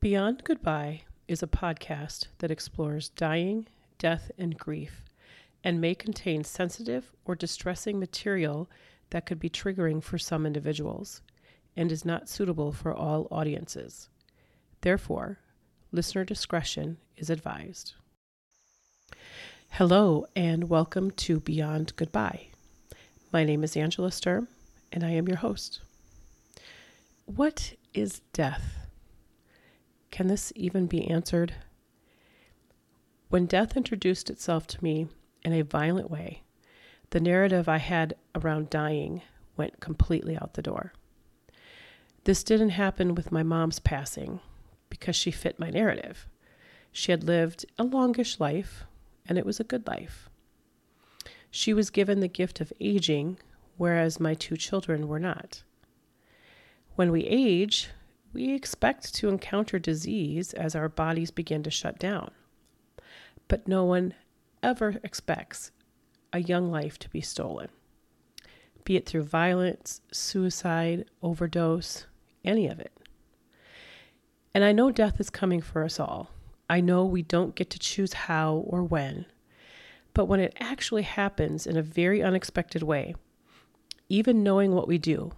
Beyond Goodbye is a podcast that explores dying, death, and grief, and may contain sensitive or distressing material that could be triggering for some individuals, and is not suitable for all audiences. Therefore, listener discretion is advised. Hello, and welcome to Beyond Goodbye. My name is Angela Sturm, and I am your host. What is death? Can this even be answered? When death introduced itself to me in a violent way, the narrative I had around dying went completely out the door. This didn't happen with my mom's passing because she fit my narrative. She had lived a longish life, and it was a good life. She was given the gift of aging, whereas my two children were not. When we age, we expect to encounter disease as our bodies begin to shut down. But no one ever expects a young life to be stolen, be it through violence, suicide, overdose, any of it. And I know death is coming for us all. I know we don't get to choose how or when. But when it actually happens in a very unexpected way, even knowing what we do,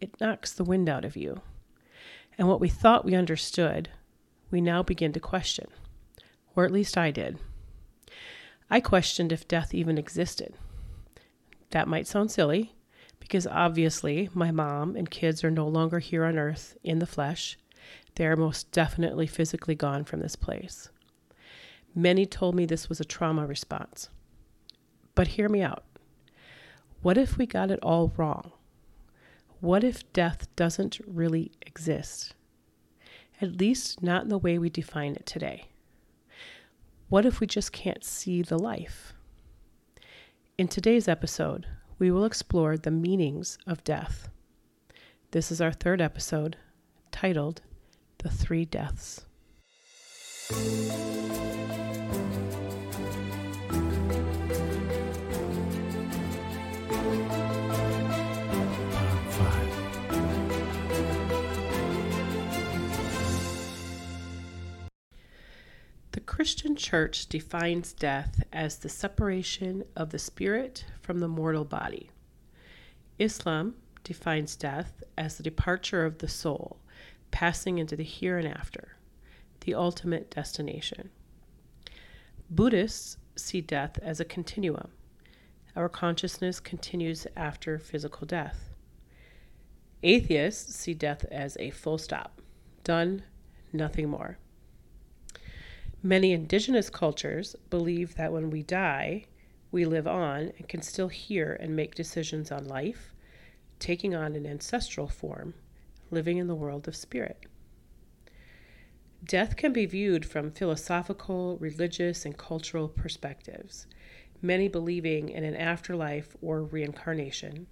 it knocks the wind out of you. And what we thought we understood, we now begin to question. Or at least I did. I questioned if death even existed. That might sound silly, because obviously my mom and kids are no longer here on earth in the flesh. They are most definitely physically gone from this place. Many told me this was a trauma response. But hear me out. What if we got it all wrong? What if death doesn't really exist? At least not in the way we define it today. What if we just can't see the life? In today's episode, we will explore the meanings of death. This is our third episode, titled The Three Deaths. Christian church defines death as the separation of the spirit from the mortal body. Islam defines death as the departure of the soul, passing into the here and after, the ultimate destination. Buddhists see death as a continuum. Our consciousness continues after physical death. Atheists see death as a full stop, done, nothing more. Many indigenous cultures believe that when we die, we live on and can still hear and make decisions on life, taking on an ancestral form, living in the world of spirit. Death can be viewed from philosophical, religious, and cultural perspectives, many believing in an afterlife or reincarnation.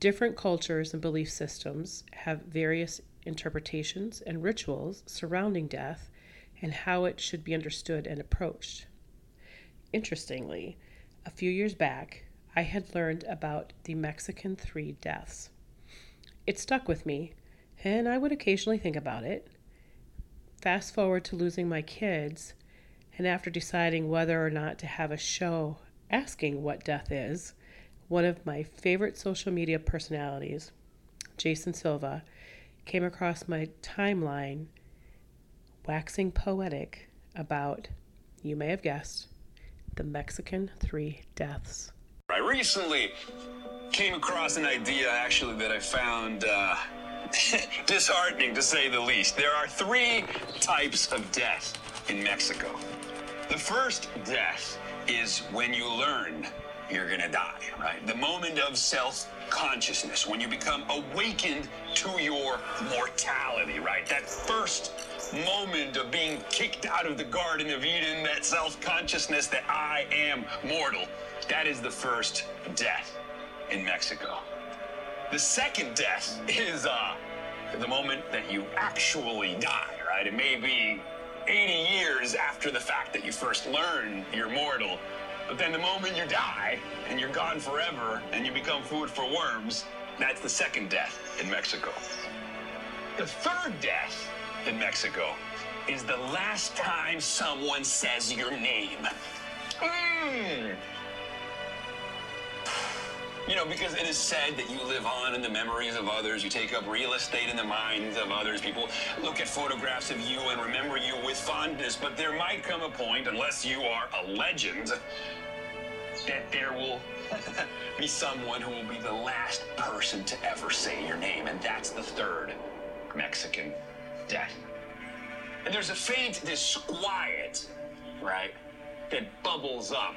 Different cultures and belief systems have various interpretations and rituals surrounding death and how it should be understood and approached. Interestingly, a few years back, I had learned about the Mexican three deaths. It stuck with me, and I would occasionally think about it. Fast forward to losing my kids, and after deciding whether or not to have a show asking what death is, one of my favorite social media personalities, Jason Silva, came across my timeline waxing poetic about, you may have guessed, the Mexican three deaths. I recently came across an idea actually that I found uh, disheartening to say the least. There are three types of death in Mexico. The first death is when you learn you're gonna die, right? The moment of self consciousness, when you become awakened to your mortality, right? That first moment of being kicked out of the Garden of Eden, that self consciousness that I am mortal, that is the first death in Mexico. The second death is uh, the moment that you actually die, right? It may be 80 years after the fact that you first learn you're mortal, but then the moment you die and you're gone forever and you become food for worms, that's the second death in Mexico. The third death in Mexico is the last time someone says your name. Mm. You know, because it is said that you live on in the memories of others. You take up real estate in the minds of others. People look at photographs of you and remember you with fondness. But there might come a point, unless you are a legend, that there will be someone who will be the last person to ever say your name. And that's the third Mexican death. And there's a faint disquiet, right, that bubbles up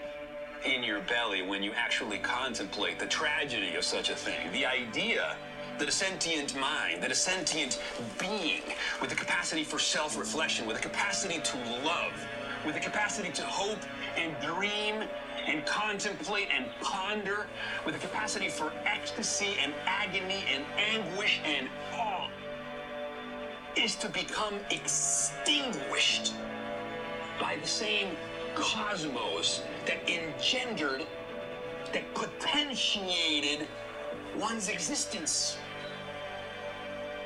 in your belly when you actually contemplate the tragedy of such a thing. The idea that a sentient mind, that a sentient being with the capacity for self reflection, with the capacity to love, with the capacity to hope and dream and contemplate and ponder, with the capacity for ecstasy and agony and anguish and is to become extinguished by the same cosmos that engendered, that potentiated one's existence.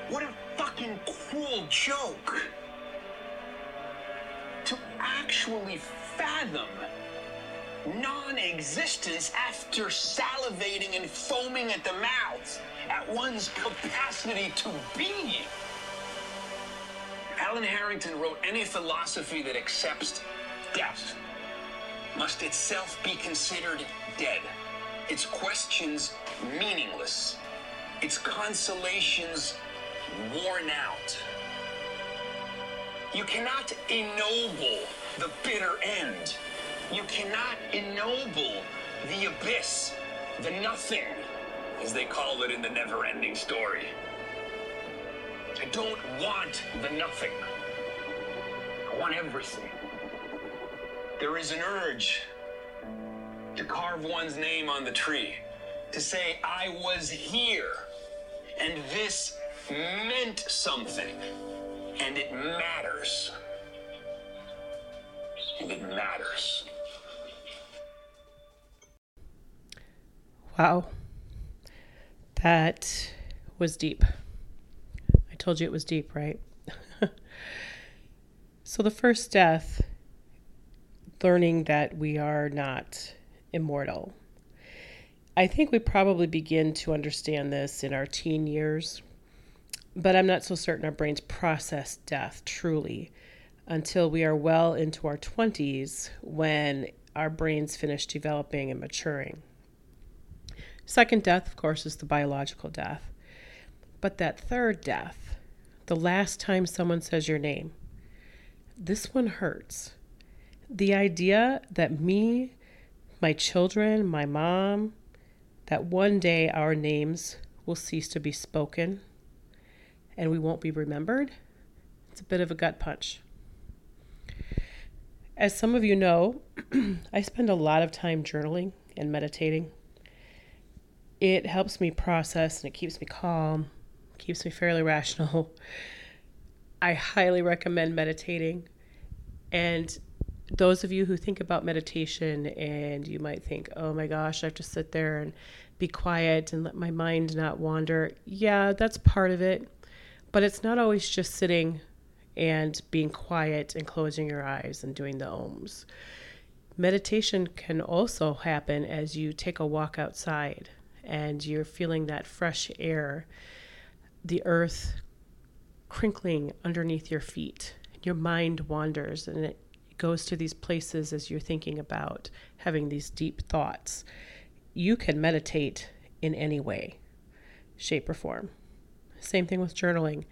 What a fucking cruel joke to actually fathom non existence after salivating and foaming at the mouth at one's capacity to be. Alan Harrington wrote any philosophy that accepts death must itself be considered dead, its questions meaningless, its consolations worn out. You cannot ennoble the bitter end. You cannot ennoble the abyss, the nothing, as they call it in the never ending story. I don't want the nothing. I want everything. There is an urge to carve one's name on the tree, to say, I was here, and this meant something, and it matters. And it matters. Wow. That was deep. Told you it was deep, right? so, the first death, learning that we are not immortal. I think we probably begin to understand this in our teen years, but I'm not so certain our brains process death truly until we are well into our 20s when our brains finish developing and maturing. Second death, of course, is the biological death. But that third death, the last time someone says your name, this one hurts. The idea that me, my children, my mom, that one day our names will cease to be spoken and we won't be remembered, it's a bit of a gut punch. As some of you know, I spend a lot of time journaling and meditating it helps me process and it keeps me calm, keeps me fairly rational. I highly recommend meditating. And those of you who think about meditation and you might think, oh my gosh, I have to sit there and be quiet and let my mind not wander. Yeah, that's part of it. But it's not always just sitting and being quiet and closing your eyes and doing the ohms. Meditation can also happen as you take a walk outside and you're feeling that fresh air, the earth crinkling underneath your feet. Your mind wanders and it goes to these places as you're thinking about having these deep thoughts. You can meditate in any way, shape, or form. Same thing with journaling.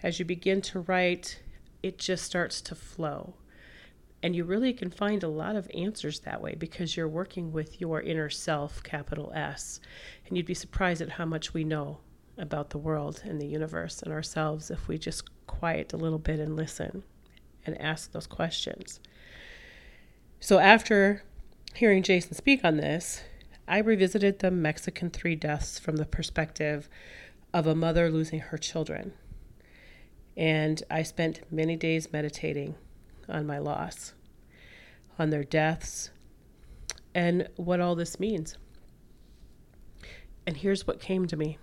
As you begin to write, it just starts to flow. And you really can find a lot of answers that way because you're working with your inner self, capital S. And you'd be surprised at how much we know about the world and the universe and ourselves if we just quiet a little bit and listen and ask those questions. So, after hearing Jason speak on this, I revisited the Mexican three deaths from the perspective of a mother losing her children. And I spent many days meditating on my loss, on their deaths, and what all this means. And here's what came to me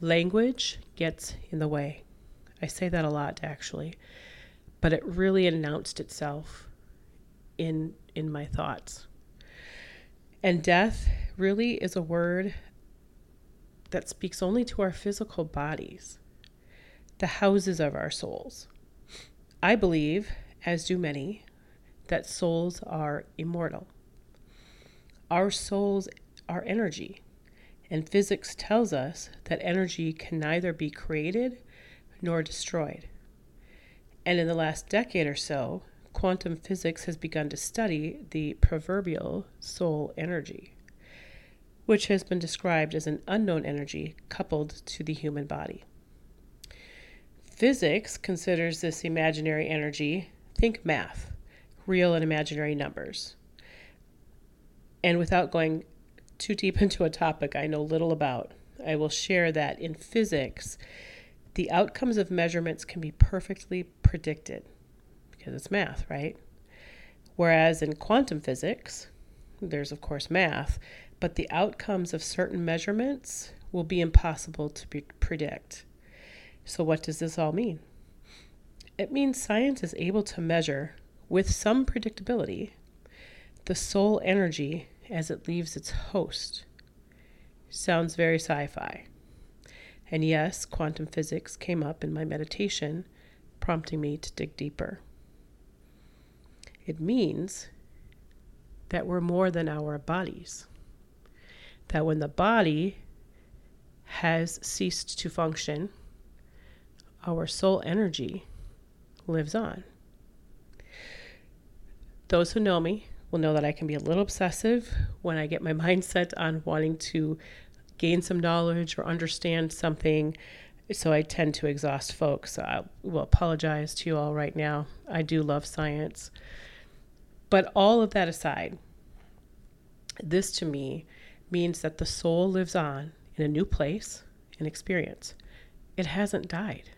language gets in the way I say that a lot actually, but it really announced itself in in my thoughts. And death really is a word that speaks only to our physical bodies, the houses of our souls. I believe, as do many, that souls are immortal. Our souls are energy, and physics tells us that energy can neither be created nor destroyed. And in the last decade or so, quantum physics has begun to study the proverbial soul energy, which has been described as an unknown energy coupled to the human body. Physics considers this imaginary energy, think math, real and imaginary numbers. And without going too deep into a topic I know little about, I will share that in physics, the outcomes of measurements can be perfectly predicted because it's math, right? Whereas in quantum physics, there's of course math, but the outcomes of certain measurements will be impossible to be, predict. So, what does this all mean? It means science is able to measure, with some predictability, the soul energy as it leaves its host. Sounds very sci fi. And yes, quantum physics came up in my meditation, prompting me to dig deeper. It means that we're more than our bodies. That when the body has ceased to function, our soul energy lives on. Those who know me will know that I can be a little obsessive when I get my mindset on wanting to gain some knowledge or understand something. So I tend to exhaust folks. So I will apologize to you all right now. I do love science. But all of that aside, this to me means that the soul lives on in a new place and experience. It hasn't died.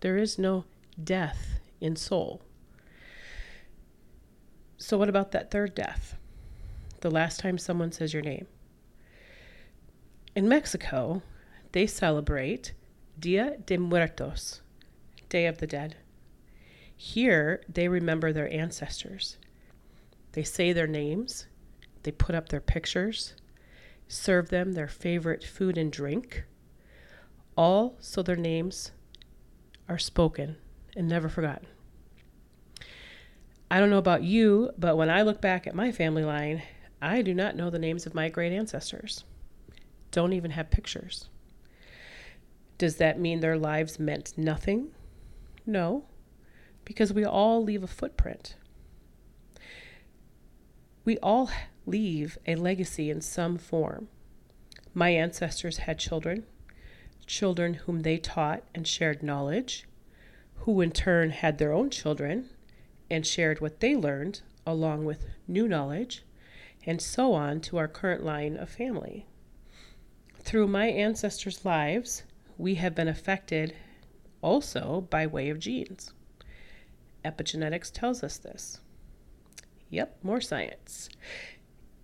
There is no death in soul. So, what about that third death? The last time someone says your name. In Mexico, they celebrate Dia de Muertos, Day of the Dead. Here, they remember their ancestors. They say their names, they put up their pictures, serve them their favorite food and drink, all so their names are spoken and never forgotten. I don't know about you, but when I look back at my family line, I do not know the names of my great ancestors don't even have pictures. Does that mean their lives meant nothing? No, because we all leave a footprint. We all leave a legacy in some form. My ancestors had children, children whom they taught and shared knowledge, who in turn had their own children and shared what they learned along with new knowledge, and so on to our current line of family. Through my ancestors' lives, we have been affected also by way of genes. Epigenetics tells us this. Yep, more science.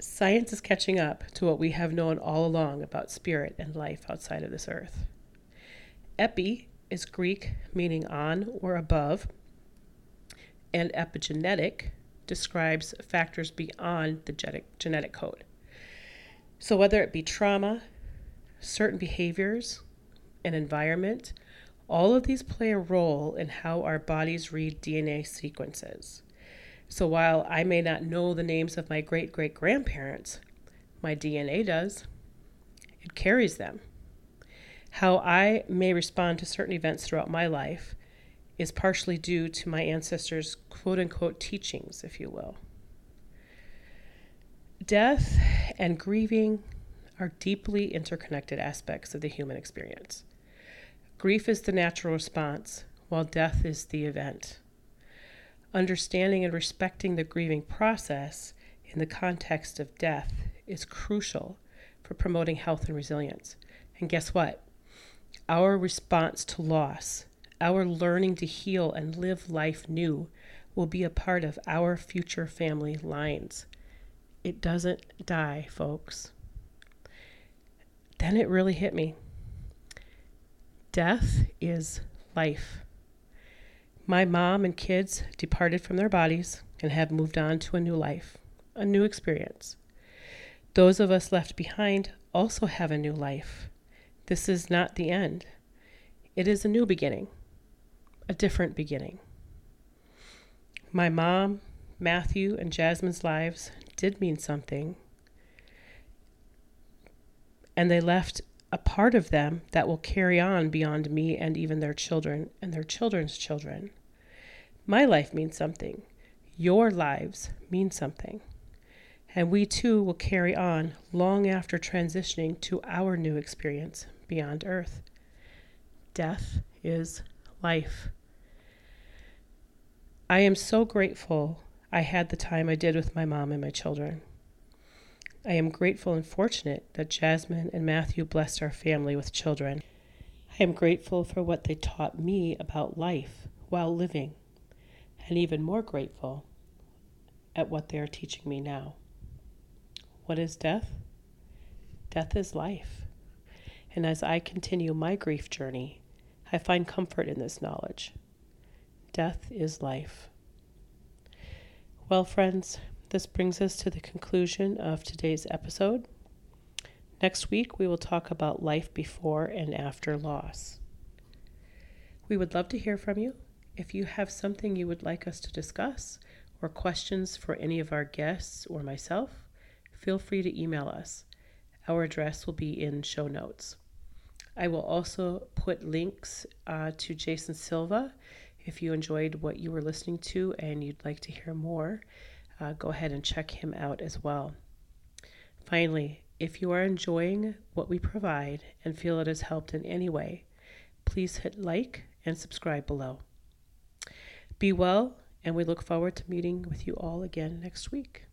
Science is catching up to what we have known all along about spirit and life outside of this earth. Epi is Greek meaning on or above, and epigenetic describes factors beyond the genetic, code. So, whether it be trauma, certain behaviors, and environment, all of these play a role in how our bodies read DNA sequences. So while I may not know the names of my great great grandparents, my DNA does. It carries them. How I may respond to certain events throughout my life is partially due to my ancestors' quote unquote teachings, if you will. Death and grieving are deeply interconnected aspects of the human experience. Grief is the natural response, while death is the event. Understanding and respecting the grieving process in the context of death is crucial for promoting health and resilience. And guess what? Our response to loss, our learning to heal and live life new, will be a part of our future family lines. It doesn't die, folks then it really hit me. Death is life. My mom and kids departed from their bodies and have moved on to a new life, a new experience. Those of us left behind also have a new life. This is not the end, it is a new beginning, a different beginning. My mom, Matthew, and Jasmine's lives did mean something, and they left a part of them that will carry on beyond me and even their children and their children's children. My life means something. Your lives mean something. And we too will carry on long after transitioning to our new experience beyond Earth. Death is life. I am so grateful I had the time I did with my mom and my children. I am grateful and fortunate that Jasmine and Matthew blessed our family with children. I am grateful for what they taught me about life while living, and even more grateful at what they are teaching me now. What is death? Death is life. And as I continue my grief journey, I find comfort in this knowledge. Death is life. Well, friends, this brings us to the conclusion of today's episode. Next week, we will talk about life before and after loss. We would love to hear from you. If you have something you would like us to discuss or questions for any of our guests or myself, feel free to email us. Our address will be in show notes. I will also put links uh, to Jason Silva if you enjoyed what you were listening to and you'd like to hear more uh, go ahead and check him out as well. Finally, if you are enjoying what we provide and feel it has helped in any way, please hit like and subscribe below. Be well, and we look forward to meeting with you all again next week.